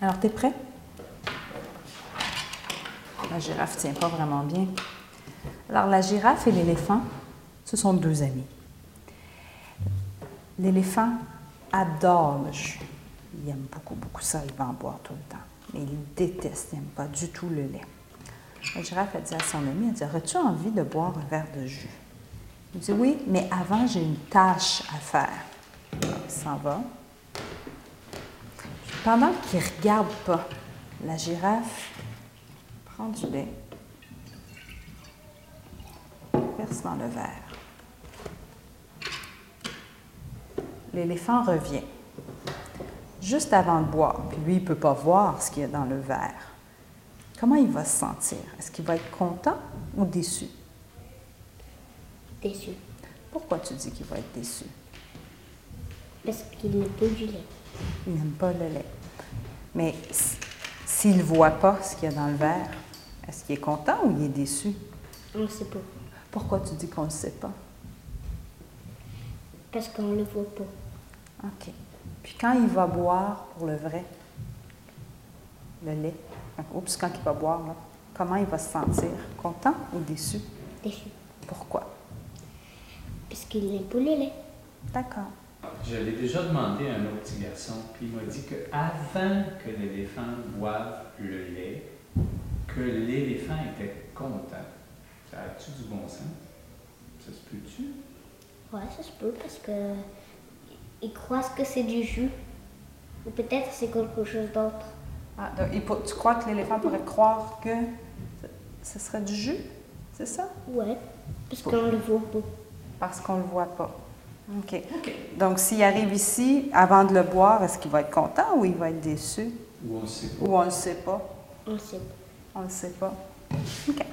Alors, t'es prêt? La girafe tient pas vraiment bien. Alors, la girafe et l'éléphant, ce sont deux amis. L'éléphant adore le jus. Il aime beaucoup, beaucoup ça. Il va en boire tout le temps. Mais il déteste, il n'aime pas du tout le lait. La girafe a dit à son ami, elle dit, aurais-tu envie de boire un verre de jus? Il dit, oui, mais avant, j'ai une tâche à faire. Il s'en va. Pendant qu'il ne regarde pas, la girafe prend du lait, verse dans le verre. L'éléphant revient, juste avant de boire, puis lui, il ne peut pas voir ce qu'il y a dans le verre. Comment il va se sentir? Est-ce qu'il va être content ou déçu? Déçu. Pourquoi tu dis qu'il va être déçu? Parce qu'il n'est pas du lait. Il n'aime pas le lait. Mais s'il ne voit pas ce qu'il y a dans le verre, est-ce qu'il est content ou il est déçu? On ne sait pas. Pourquoi tu dis qu'on ne sait pas? Parce qu'on ne le voit pas. OK. Puis quand il va boire pour le vrai, le lait, oups, quand il va boire, là, comment il va se sentir? Content ou déçu? Déçu. Pourquoi? Parce qu'il n'aime pas le lait. D'accord. Je l'ai déjà demandé à un autre petit garçon, puis il m'a dit que avant que l'éléphant boive le lait, que l'éléphant était content. Ça a-tu du bon sens? Ça se peut-tu? Ouais, ça se peut parce que ils croient que c'est du jus. Ou peut-être c'est quelque chose d'autre. Ah, donc, il peut- tu crois que l'éléphant pourrait croire que ce- ce serait du jus? C'est ça? Ouais, parce qu'on ne le voit pas. Parce qu'on ne le voit pas. OK. Donc, s'il arrive ici, avant de le boire, est-ce qu'il va être content ou il va être déçu? Ou on sait pas? Ou on ne le sait pas? On ne sait pas. On ne le sait pas. OK.